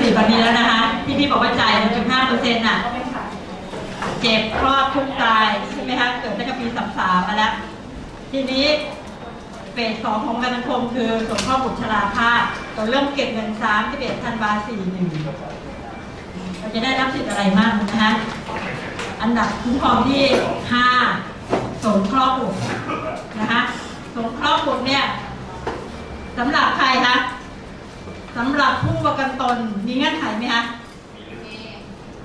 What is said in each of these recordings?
สี่วันนี้แล้วนะคะที่พี่บอกว่าจ่าย1.5เปอร์เซ็นต์น่ะเจ็บคลอดทุกตาย ใช่ไหมคะเกิดตั้งแต่ปีสามสามมาแล้ว ทีนี้เฟสสองของการสังคมคือสงคราะห์บุตรชราภาพเราเริ่มเก็บเงินสามที่เอ็ดธันวาสี่หนึ่งเราจะได้รับสิทธิ์อะไรบ้างนะคะอันดับคุ้มครองที่ห้าสงเคราะห์บุตรนะคะสงเคราะห์บุตรเนี่ยสำหรับใครคะสำหรับผู้ประกั นมีเงื่อนไขไหมคะ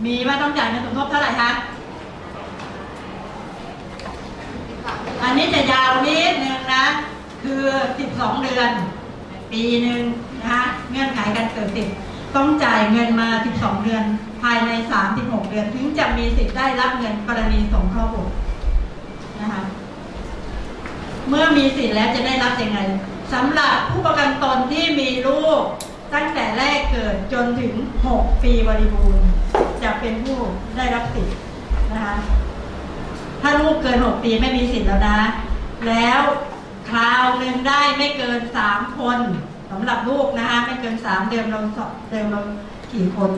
มีว่าต้องจ่ายเงินสมทบเท่าไหร่คะอันนี้จะยาวนิดนึงนะ คือ 12 เดือน ปีหนึ่งนะคะเงื่อนไขการเกิดสิทธิ์ต้องจ่ายเงินมา 12 เดือน ภายใน 36 เดือน ถึงจะมีสิทธิ์ได้รับเงินกรณีสงเคราะห์บุตรนะคะเมื่อมีสิทธิ์แล้วจะได้รับยังไงสำหรับผู้ประกันตนที่มีลูกตั้งแต่ เกิดจนถึง 6 ปีบริบูรณ์จะเป็นผู้ได้รับสิทธิ์นะคะถ้าลูกเกิน 6 ปีไม่มีสิทธิ์แล้วนะ แล้วคราวหนึ่งได้ไม่เกิน 3 คนสำหรับลูกนะคะไม่เกิน 3 เดิมเราสอบเดิมเรากี่คน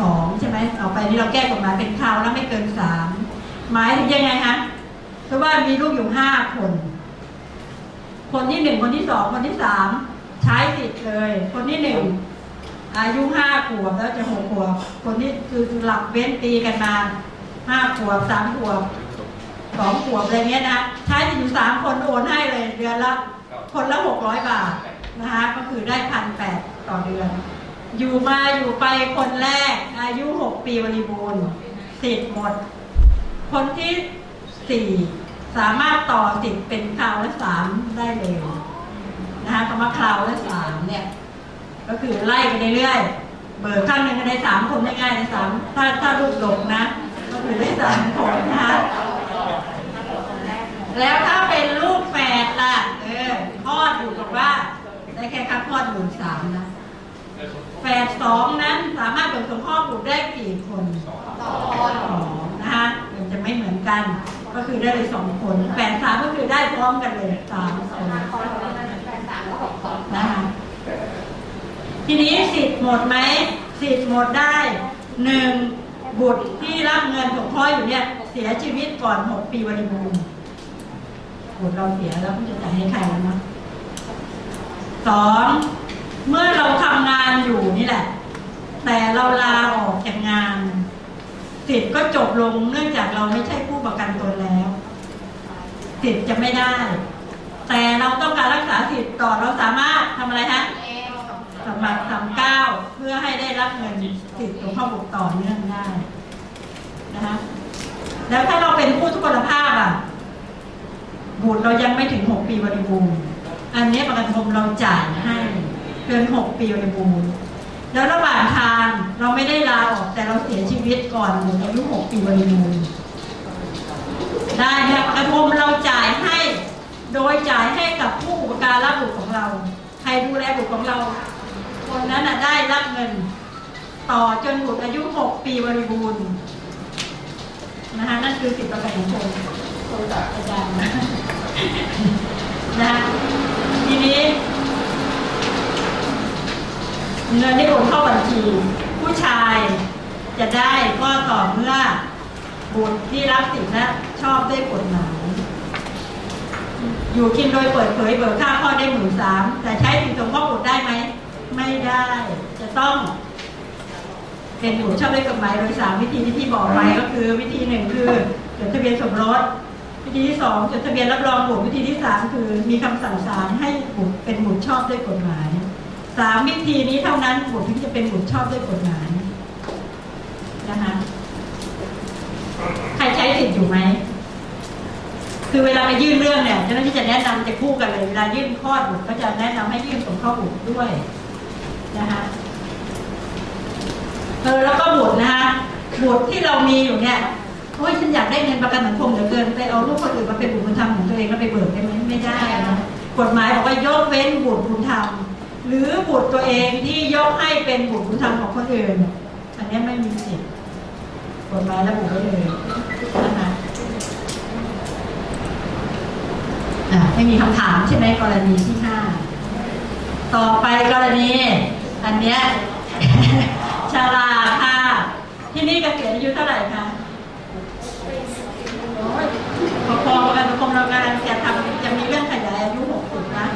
สองใช่ไหมต่อไปนี้เราแก้กฎหมายเป็นคราวแล้วไม่เกิน3หมายถึงยังไงคะคือว่ามีลูกอยู่5คน คนที่หนึ่งคนที่สองคนที่สามใช้สิทธิ์เลย คนที่หนึ่ง อายุห้าขวบแล้วจะหกขวบ คนที่คือหลักเว้นตีกันมาห้าขวบสามขวบสองขวบอะไรเงี้ยนะใช้สิทธิ์อยู่สามคนโอนให้เลยเดือนละคนละหกร้อยบาทนะคะก็คือได้พันแปดต่อเดือน อยู่มาอยู่ไปคนแรก อายุหกปีบริบูรณ์สิทธิ์หมด คนที่สี่สามารถต่อสิทธิ์เป็นคราวละสามได้เลยนะคะคำว่าคราวละสามเนี่ย ก็คือไล่ไปเรื่อยๆเบิกข้างหนึ่งก็ได้สามคนได้ง่ายได้สามถ้าถ้าลูกหลงนะ ก็คือได้สามคนนะคะแล้วถ้าเป็นลูกแฝดล่ะ เออคลอดอยู่กับว่า ได้แค่ค่าคลอดหมื่นสามนะแฝดสองนั้นสามารถเบิกสงเคราะห์บุตรได้กี่คนสองนะคะมันจะไม่เหมือนกัน ก็คือได้เลยสองคนแฝดสามก็คือได้พร้อมกันเลยสามคนนะคะ ทีนี้สิทธิ์หมดไหมสิทธิ์หมดได้หนึ่งบุตรที่รับเงินสงเคราะห์อยู่เนี่ยเสียชีวิตก่อนหกปีบริบูรณ์บุตรเราเสียแล้วมันจะจ่ายให้ใครแล้วเนาะสองเมื่อเราทำงานอยู่นี่แหละ แต่เราลาออกจากงานสิทธิ์ก็จบลงเนื่องจากเราไม่ใช่ผู้ประกันตนแล้วสิทธิ์จะไม่ได้ แต่เราต้องการรักษาสิทธิ์ต่อเราสามารถทำอะไรฮะ สมัครทำก้าวเพื่อให้ได้รับเงินสิทธิ์ของข้าบุตรต่อเนื่องได้นะคะแล้วถ้าเราเป็นผู้ทุพพลภาพอะบุตรเรายังไม่ถึงหกปีบริบูรณ์อันนี้ประกันสังคมเราจ่ายให้เกินหกปีบริบูรณ์แล้วระหว่างทางเราไม่ได้ลาออกแต่เราเสียชีวิตก่อนหมดอายุหกปีบริบูรณ์ได้เนี่ยประกันสังคมเราจ่ายให้ โดยจ่ายให้กับผู้อุปการะบุตรของเรา ใครดูแลบุตรของเรา คนนั้นได้รับเงิน ต่อจนบุตรอายุหกปีบริบูรณ์นะคะนั่นคือสิทธิประกันสังคมโทรศัพท์อาจารย์นะนะคะทีนี้เงินที่โอนเข้าบัญชี ผู้ชายจะได้ก็ต่อเมื่อบุตรที่รับสิทธิ์และชอบด้วยกฎหมายอยู่กินโดยเปิดเผยเบิกค่าข้อได้หมื่นสามแต่ใช้สิทธิสงเคราะห์บุตรได้ไหม ไม่ได้จะต้องเป็นบุตรชอบด้วยกฎหมายโดยสามวิธีที่บอกไว้ก็คือวิธีหนึ่งคือจดทะเบียนสมรสวิธีที่สองจดทะเบียนรับรองบุตรวิธีที่สามคือ มีคำสั่งศาลให้บุตรเป็นบุตรชอบด้วยกฎหมายสามวิธีนี้เท่านั้นบุตรถึงจะเป็นบุตรชอบด้วยกฎหมายนะคะใครใช้สิทธิ์อยู่ไหมคือเวลาไปยื่นเรื่องเนี่ยเจ้าหน้าที่จะแนะนำจะคู่กันเลยเวลายื่นคลอดบุตรก็จะแนะนำให้ยื่นสมข้าบุตรด้วย นะคะเออแล้วก็บุตรนะคะบุตรที่เรามีอยู่เนี่ยโอ้ยฉันอยากได้เงินประกันสังคมเหลือเกินไปเอาลูกคนอื่นมาเป็นบุตรบุญธรรมของตัวเองแล้วไปเบิกได้ไหมไม่ได้นะกฎหมายบอกว่ายกเว้นบุตรบุญธรรมหรือบุตรตัวเองที่ยกให้เป็นบุตรบุญธรรมของคนอื่น อันนี้ไม่มีสิทธิ์กฎหมายระบุไว้เลยนะคะอะไม่มีคำถามใช่ไหมกรณีที่ห้าต่อไปกรณี อันเนี้ยชาลาค่ะ ที่นี่กเกษียณอายุเท่าไหร่คะพอๆกันกรมเรากำลังจะทำจะมีเรื่องขยายอายุ60นะ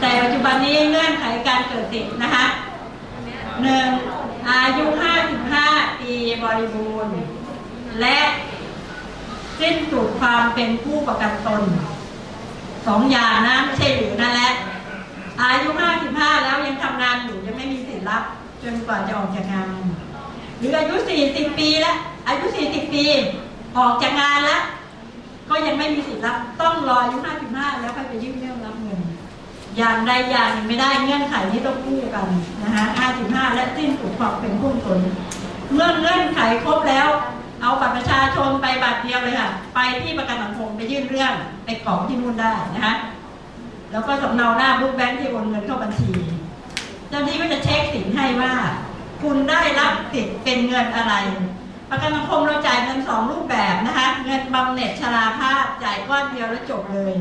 แต่ปัจจุบันนี้เงื่อนไขการเกิดสิทธิ์นะคะหนึ่งอายุ55ปีบริบูรณ์ และสิ้นสุดความเป็นผู้ประกันตนสองอย่างนะไม่ใช่หรือนั่นแหละ อายุ 55 แล้วยังทำงานอยู่ยังไม่มีสิทธิ์รับ จนกว่าจะออกจากงาน หรืออายุ 40 ปีแล้วอายุ 40 ปี ออกจากงานแล้วก็ยังไม่มีสิทธิ์รับ ต้องรออายุ 55 แล้วค่อยไปยื่นเรื่องรับเงิน อย่างใดอย่างหนึ่งไม่ได้เงื่อนไขนี้ต้องคู่กันนะคะ55 และสิ้นสุดความเป็นผู้ตนเมื่อเงื่อนไขครบแล้ว เอาบัตรประชาชนไปบัตรเดียวเลยค่ะ ไปที่ประกันสังคมไปยื่นเรื่องไปกรอที่นู่นได้นะคะ แล้วก็สำเนาหน้าบุ๊กแบงค์ที่โอนเงินเข้าบัญชี เจ้าหน้าที่ก็จะเช็คสินให้ว่า คุณได้รับสิทธิ์เป็นเงินอะไร ประกันสังคมเราจ่ายเงินสองรูปแบบนะคะ เงินบำเหน็จชราภาพจ่ายก้อนเดียวแล้วจบเลย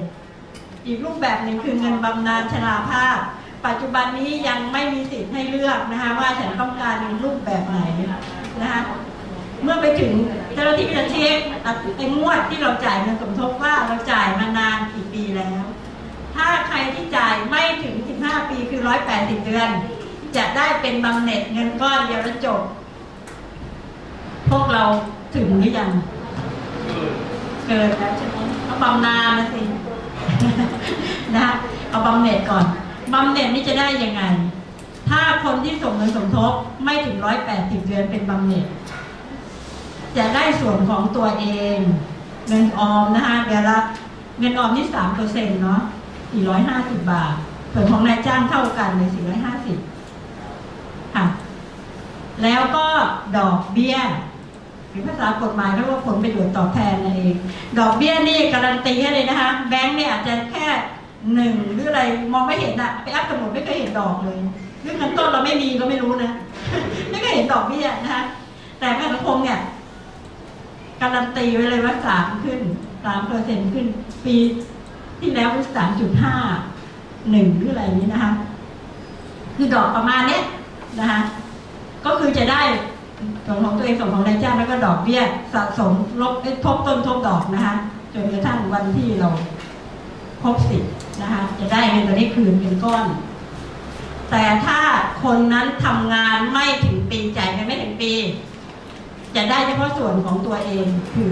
อีกรูปแบบหนึ่งคือเงินบำนาญชราภาพ ปัจจุบันนี้ยังไม่มีสิทธิ์ให้เลือกนะคะว่าฉันต้องการรูปแบบไหนนะคะเมื่อไปถึงเจ้าหน้าที่จะเช็คไอ้งวดที่เราจ่ายเงินสมทบว่าเราจ่ายมานานกี่ปีแล้ว ถ้าใครที่จ่ายไม่ถึง 15 ปี คือ 180 เดือน จะได้เป็นบำเหน็จเงินก้อนเดียวแล้วจบ พวกเราถึงหรือยัง เกิดแล้วใช่ไหมเอาบำนาญนะสินะเอาบำเหน็จก่อนบำเหน็จนี่จะได้ยังไง ถ้าคนที่ส่งเงินสมทบไม่ถึง 180 เดือนเป็นบำเหน็จจะได้ส่วนของตัวเองเงินออมนะคะเดือนละเงินออมที่สามเปอร์เซ็นต์เนาะสี่ร้อยห้าสิบบาท ส่วนของนายจ้างเท่ากันเลยสี่ร้อยห้าสิบค่ะ แล้วก็ดอกเบี้ยหรือภาษากฎหมายเรียกว่าผลประโยชน์ตอบแทนนั่นเอง ดอกเบี้ยนี่การันตีให้เลยนะคะ แบงค์เนี่ยอาจจะแค่หนึ่งหรืออะไรมองไม่เห็นอะไปอัพสมุดไม่เคยเห็นดอกเลยเรื่องเงินต้นเราไม่มีก็ไม่รู้นะ ไม่เคยเห็นดอกเบี้ยนะคะแต่ประกันสังคมเนี่ยการันตีไว้เลยว่าสามขึ้นสามเปอร์เซ็นขึ้น ปีที่แล้วสามจุดห้า หนึ่งหรืออะไรนี้นะคะ คือดอกประมาณเนี้ยนะคะ ก็คือจะได้ส่วนของตัวเองส่วนของนายจ้างแล้วก็ดอกเบี้ยสะสมลบทบต้นทบดอกนะคะจนกระทั่งวันที่เราครบสิทธิ์นะคะ จะได้เงินตัวนี้คืนเป็นก้อน แต่ถ้าคนนั้นทำงานไม่ถึงปีจ่ายเงินไม่ถึงปี จะได้เฉพาะส่วนของตัวเองคือ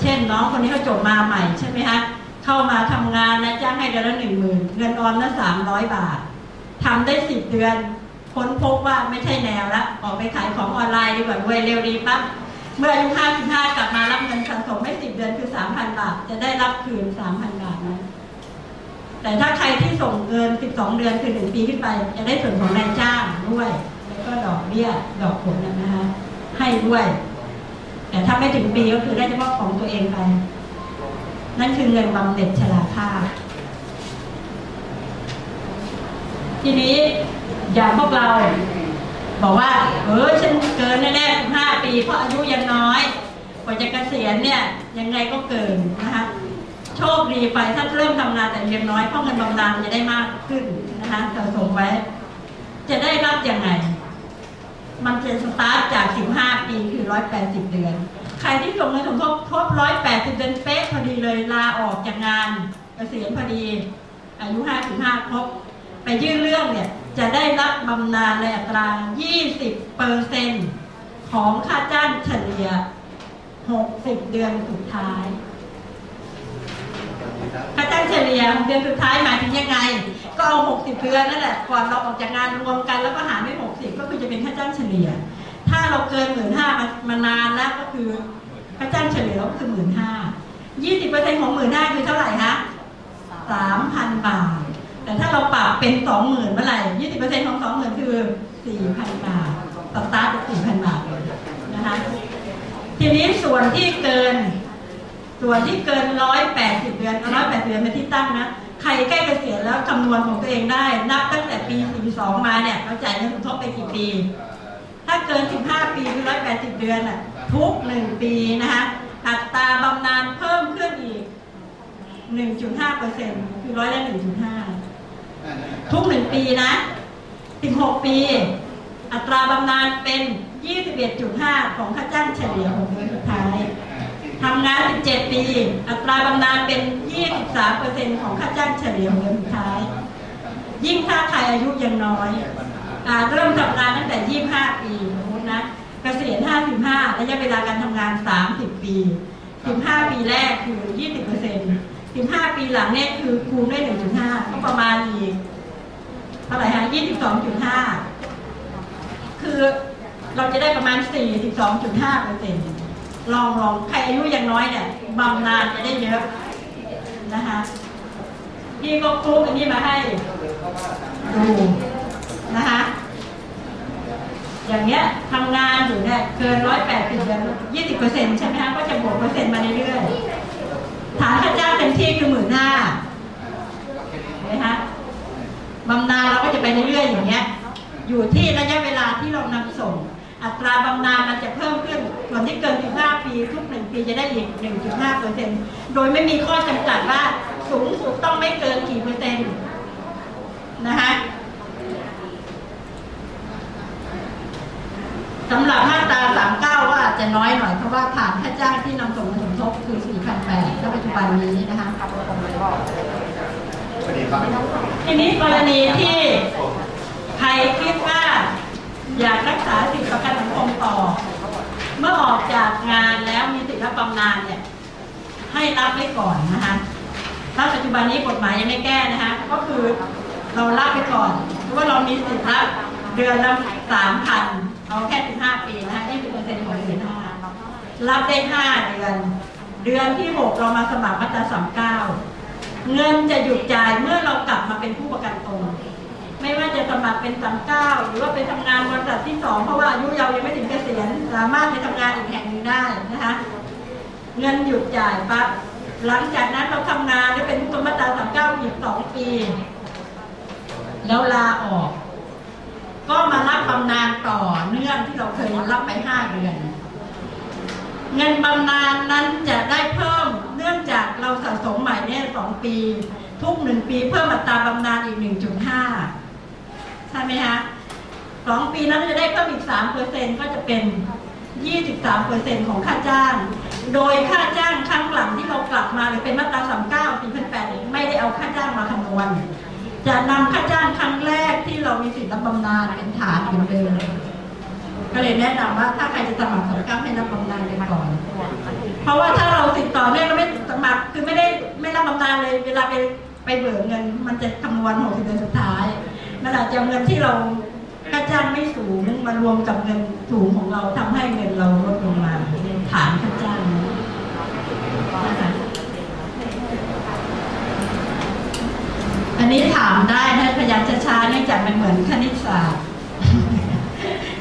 เช่นน้องคนนี้เขาจบมาใหม่ใช่ไหมคะ เข้ามาทำงานนะจ้างให้เดือนละหนึ่งหมื่นเงินออมละสามร้อยบาททำได้สิบเดือน ค้นพบว่าไม่ใช่แนวละออกไปขายของออนไลน์ดีกว่ารวยเร็วดีปั๊บเมื่ออายุห้าสิบห้ากลับมารับเงินสะสมไม่สิบเดือนคือสามพันบาท จะได้รับคืนสามพันบาทนะแต่ถ้าใครที่ส่งเกินสิบสองเดือนคือหนึ่งปีขึ้นไป จะได้ส่วนของนายจ้างด้วย แล้วก็ดอกเบี้ยดอกผลนะคะให้ด้วย แต่ถ้าไม่ถึงปีก็คือได้เฉพาะของตัวเองไป นั่นคือเงินบำเหน็จชราภาพ ทีนี้อย่างพวกเราบอกว่า เออฉันเกินแน่ๆห้าปี เพราะอายุยังน้อยกว่าจะเกษียณเนี่ยยังไงก็เกินนะคะโชคดีไปถ้าเริ่มทำงานแต่ยังน้อยเพราะเงินบำนาญจะได้มากขึ้นนะคะสะสมไว้ จะได้รับยังไง มันจะสตาร์ทจาก 15 ปีคือ 180 เดือน ใครที่ส่งเงินสมทบครบ180เดือนเป๊ะพอดีเลยลาออกจากงานเกษียณพอดี อายุ55ครบ ไปยื่นเรื่องเนี่ยจะได้รับบำนาญในอัตรา20เปอร์เซ็นของค่าจ้างเฉลี่ย 60 เดือนสุดท้าย ค่าจ้างเฉลี่ยเดือนสุดท้ายหมายถึงยังไง ก็เอา 60 เดือนนั่นแหละก่อนเราออกจากงานรวมกันแล้วก็หารด้วย60 ก็คือจะเป็นค่าจ้างเฉลี่ยาเราเกินหมื่นห้ามามานานแล้วก็คือค่าจ้างเฉลี่ยก็คือหมื่นห้ายี่สิบเปอร์เซ็นต์ของหมื่นห้าคือเท่าไหร่คะสามพันบาท แต่ถ้าเราปรับเป็นสองหมื่นเมื่อไหร่ยี่สิบเปอร์เซ็นต์ของสองหมื่นคือสี่พันบาทสตาร์ทสี่พันบาทเลยนะคะทีนี้ส่วนที่เกิน ส่วนที่เกินร้อยแปดสิบเดือนร้อยแปดเดือนเป็นที่ตั้งนะใครใกล้เกษียณแล้วคำนวณของตัวเองได้ นับตั้งแต่ปี 42 มาเนี่ยเราจ่ายเงินสมทบไปกี่ปี ถ้าเกิน 15 ปีคือ180 เดือนอะทุก 1 ปีนะคะอัตราบำนาญเพิ่มขึ้นอีก 1.5เปอร์เซ็นต์คือร้อยละ1.5 ทุก 1 ปีนะ 16 ปี อัตราบำนาญเป็น 21.5 ของค่าจ้างเฉลี่ยของเดือนสุดท้ายทำงาน 17 ปี อัตราบำนาญเป็น 23%ของค่าจ้างเฉลี่ยของเดือนสุดท้าย ยิ่งถ้าใครอายุยังน้อย เริ่มทำงานตั้งแต่ 25 ปีสมมตินะเกษียณ 55 ระยะเวลาการทำงาน 30 ปี 15 ปีแรกคือ 20% 15 ปีหลังเนี่ยคือคูณด้วย 1.5 ก็ประมาณอีกเท่าไหร่ฮะ22.5 คือเราจะได้ประมาณ 42.5เปอร์เซ็นต์ลองลองใครอายุยังน้อยเนี่ยบำนาญจะได้เยอะนะคะพี่ก็คลุกอันนี้มาให้ดู นะคะอย่างเงี้ยทำงานอยู่เนี่ยเกินร้อยแปดสิบเดือนยี่สิบเปอร์เซ็นต์ใช่ไหมคะก็จะบวกเปอร์เซ็นต์มาเรื่อยๆฐานค่าจ้างเต็มที่คือหมื่นห้าเห็นไหมคะบำนาญเราก็จะไปเรื่อยๆอย่างเงี้ย อยู่ที่ระยะเวลาที่เรานำส่ง อัตราบำนาญมันจะเพิ่มขึ้นส่วนที่เกิน 15 ปีทุกหนึ่งปีจะได้อีก 1.5เปอร์เซ็นต์โดยไม่มีข้อจำกัดว่าสูงสุดต้องไม่เกินกี่เปอร์เซ็นต์นะคะสำหรับมาตรา 39 ว่าอา จะน้อยหน่อยเพราะว่าฐานค่าจ้างที่นำส่งมาสมทบคือ 4,800ถ้าปัจจุบันนี้นะคะสวัสดีครับทีนี้กรณีที่ใครคิดว่าอยากรักษาสิทธิประกันสังคมต่อ เมื่อออกจากงานแล้วมีสิทธิรับบำนาญเนี่ยให้รับไว้ก่อนนะคะถ้าปัจจุบันนี้กฎหมายยังไม่แก้นะคะ ก็คือเรารับไปก่อนเพราะว่าเรามีสิทธิรับเดือนละสามพันเอาแค่สิบห้าปีนะคะยี่สิบเปอร์เซ็นต์ของเดือนห้า รับได้ห้าเดือน เดือนที่หกเรามาสมัครมาตราสามเก้าเงินจะหยุดจ่ายเมื่อเรากลับมาเป็นผู้ประกันตนไม่ว่าจะสมัครเป็นสามเก้าหรือว่าไปทำงานบริษัทที่สองเพราะว่าอายุเรายังไม่ถึงเกษียณสามารถไปทำงานอีกแห่งหนึ่งได้นะคะเงินหยุดจ่ายปั๊บหลังจากนั้นเราทำงานได้เป็นผู้กรรมตราสามเก้าอีกสองปี แล้วลาออก ก็มารับบำนาญต่อเนื่องที่เราเคยรับไปห้าเดือน เงินบำนาญนั้นจะได้เพิ่มเนื่องจากเราสะสมใหม่เนี่ยสองปี ทุกหนึ่งปีเพิ่มอัตราบำนาญอีกหนึ่งจุดห้าใช่ไหมคะสองปีนั้นจะได้เพิ่มอีกสามเปอร์เซ็นก็จะเป็นยี่สิบสามเปอร์เซ็นของค่าจ้าง โดยค่าจ้างครั้งหลังที่เรากลับมาหรือเป็นมาตราสามเก้าปีพันแปดไม่ได้เอาค่าจ้างมาคำนวณจะนำค่าจ้างครั้งแรกที่เรามีสิทธิ์รับบำนาญเป็นฐานเหมือนเดิม ก็เลยแนะนำว่าถ้าใครจะสมัครสำคัญให้รับบำนาญไปก่อน เพราะว่าถ้าเราติดต่อเนี่ยเราไม่สมัครคือไม่ได้ไม่รับบำนาญเลยเวลาไปไปเบิกเงิน มันจะคำนวณหกสิบเดือนสุดท้ายมันอาจจะเอาเงินที่เราค่าจ้างไม่สูงมารวมกับเงินสูงของเราทำให้เงินเราลดลงมาฐานค่าจ้างอันนี้ถามได้นะพยายามช้าๆเนื่องจากมันเหมือนคณิตศาสตร์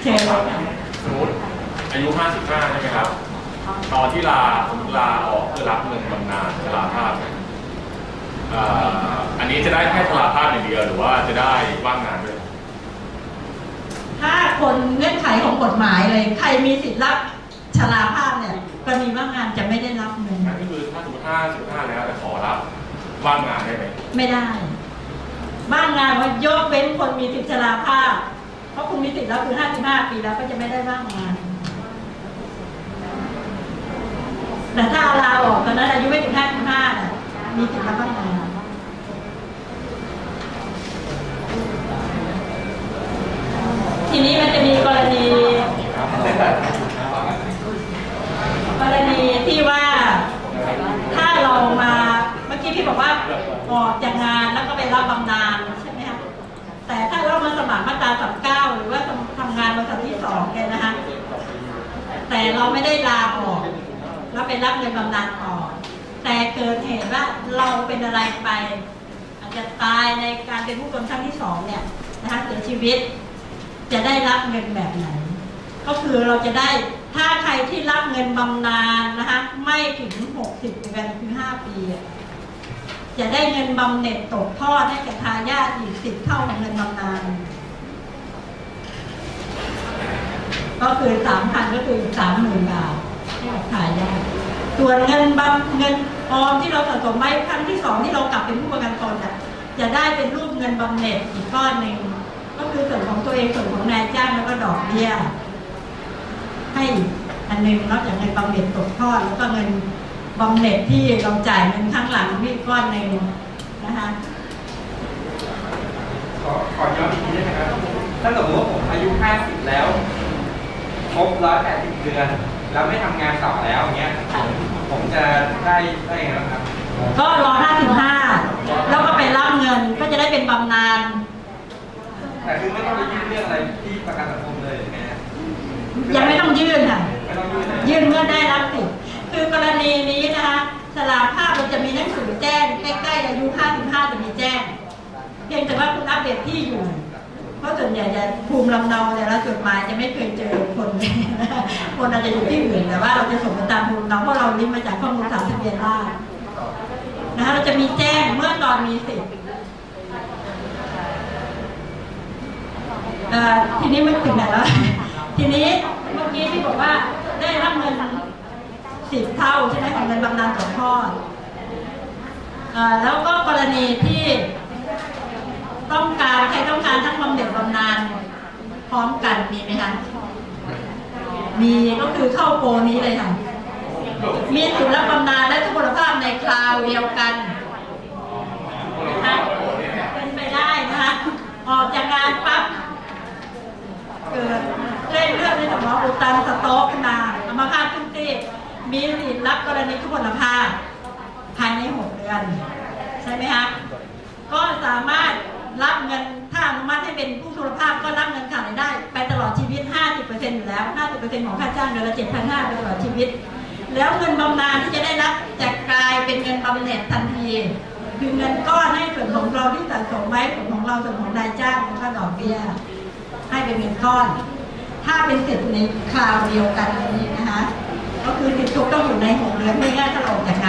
เชิญเลยค่ะสมมติอายุ 55 ใช่ไหมครับ ตอนที่ลาสมมติลาออกเพื่อรับเงินบำนาญชราภาพเนี่ยเอ่ออันนี้จะได้แค่ชราภาพอย่างเดียวหรือว่าจะได้ว่างงานด้วย ถ้าคนเงื่อนไขของกฎหมายเลย ใครมีสิทธิ์รับชราภาพเนี่ยกรณีว่างงานจะไม่ได้รับเงินอันนี้คือถ้าสมมติ55 แล้วแต่ขอรับว่างงานได้ไหมไม่ได้ ว่างงานว่ายกเว้นคนมีสิทธิ์ชราภาพ เพราะคุณมีสิทธิ์แล้วคือ55ปีแล้วก็จะไม่ได้ว่างงาน แต่ถ้าลาออกตอนนั้นอายุไม่ถึง55น่ะมีสิทธิ์รับว่างงานทีนี้มันจะมีกรณีกรณีที่ว่าถ้าเรามาเมื่อกี้พี่บอกว่าออกจากงานแล้วก็ไปรับบำนาญใช่ไหมคะแต่ ถ้าเรามาสมัครมาตราสามเก้าหรือว่าทำงานบริษัทที่สองเนี่ยนะคะแต่เราไม่ได้ลาออกเราไปรับเงินบำนาญต่อแต่เกิดเหตุว่าเราเป็นอะไรไป อาจจะตายในการเป็นผู้คนครั้งที่สองเนี่ยนะคะเสียชีวิตจะได้รับเงินแบบไหน ก็คือเราจะได้ถ้าใครที่รับเงินบำนาญนะคะไม่ถึง 60เดือนคือ5ปี จะได้เงินบำเหน็จตกทอดให้กับทายาทอีก10เท่าของเงินบำนาญ ก็คือ3,000ก็คืออีก30,000บาทให้กับทายาทส่วนเงินบำเงินออมที่เราสะสมไว้ครั้งที่สองที่เรากลับเป็นผู้ประกันตนอะจะได้เป็นรูปเงินบำเหน็จอีกก้อนหนึ่งก็คือส่วนของตัวเองส่วนของนายจ้างแล้วก็ดอกเบี้ยให้อันหนึงนอกจากเงินบำเหน็จตกทอดแล้วก็เงินบำเหน็จที่เราจ่ายเงินข้างหลังพี่ก้อนหนึ่งนะคะขอขอย้อนอีกทีได้ไหมครับถ้าสมมติว่าผมอายุ 50 แล้ว ครบ180เดือน แล้วไม่ทำงานต่อแล้วอย่างเงี้ย ผมจะได้ได้ไงบ้างครับก็รอ 55 แล้วก็ไปรับเงินก็จะได้เป็นบำนาญแต่คือไม่ต้องไปยื่นเรื่องอะไรที่ประกันสังคมเลยอย่างเงี้ยยังไม่ต้องยื่นค่ะ ไม่ต้องยื่นเลยยื่นเมื่อได้รับสิทธิ์คือกรณีนี้นะคะสลากภาพมันจะมีหนังสือแจ้งใกล้ๆอายุ 55 จะมีแจ้ง เพียงแต่ว่าคุณอัปเดตที่อยู่ เพราะส่วนใหญ่ภูมิลำเนาแต่ละจดหมายจะไม่เคยเจอคนคนอาจจะอยู่ที่อื่นแต่ว่าเราจะส่งตามภูมิลำเนาเพราะเราลิงก์มาจากข้อมูลฐานทะเบียนราษนะคะเราจะมีแจ้งเมื่อตอนมีสิทธิ์ทีนี้ไม่ถึงไหนแล้ว ทีนี้เมื่อกี้ที่บอกว่าได้รับเงินสิบเท่าใช่ไหมของเงินบำนาญต่องพ่อแล้วก็กรณีที่ ต้องการใครต้องการทั้งบำเหน็จบำนาญพร้อมกันมีไหมคะมีก็คือเข้าโปรนี้เลยค่ะ มีสิทธิรับบำนาญและทุพพลภาพในคราวเดียวกันนะคะเป็นไปได้นะคะ ออกจากงานปั๊บเกิดเล่นเลือดในสมองอุดตันสต๊อกขึ้นมาอัมาพาตขึ้นตีมีสิทธิ์รับกรณีทุพพลภาพภายในหกเดือน ใช่ไหมคะก็สามารถ รับเงินถ้าอนุมัติให้เป็นผู้ทุพพลภาพก็รับเงินขาดรายได้ ไปตลอดชีวิต 50%อยู่แล้ว 50%ของค่าจ้างเดือนละ7,500ไปตลอดชีวิต แล้วเงินบำนาญที่จะได้รับจะกลายเป็นเงินบำเหน็จทันทีคือเงินก้อนให้ส่วนของเราที่สะสมไว้ส่วนของเราส่วนของนายจ้างแล้วก็ดอกเบี้ยให้เป็นเงินก้อน ถ้าเป็นสิทธิ์ในคราวเดียวกันนี้นะคะก็คือติดคุกต้องอยู่ในหกเดือนไม่ง่ายถ้าเราออกจาก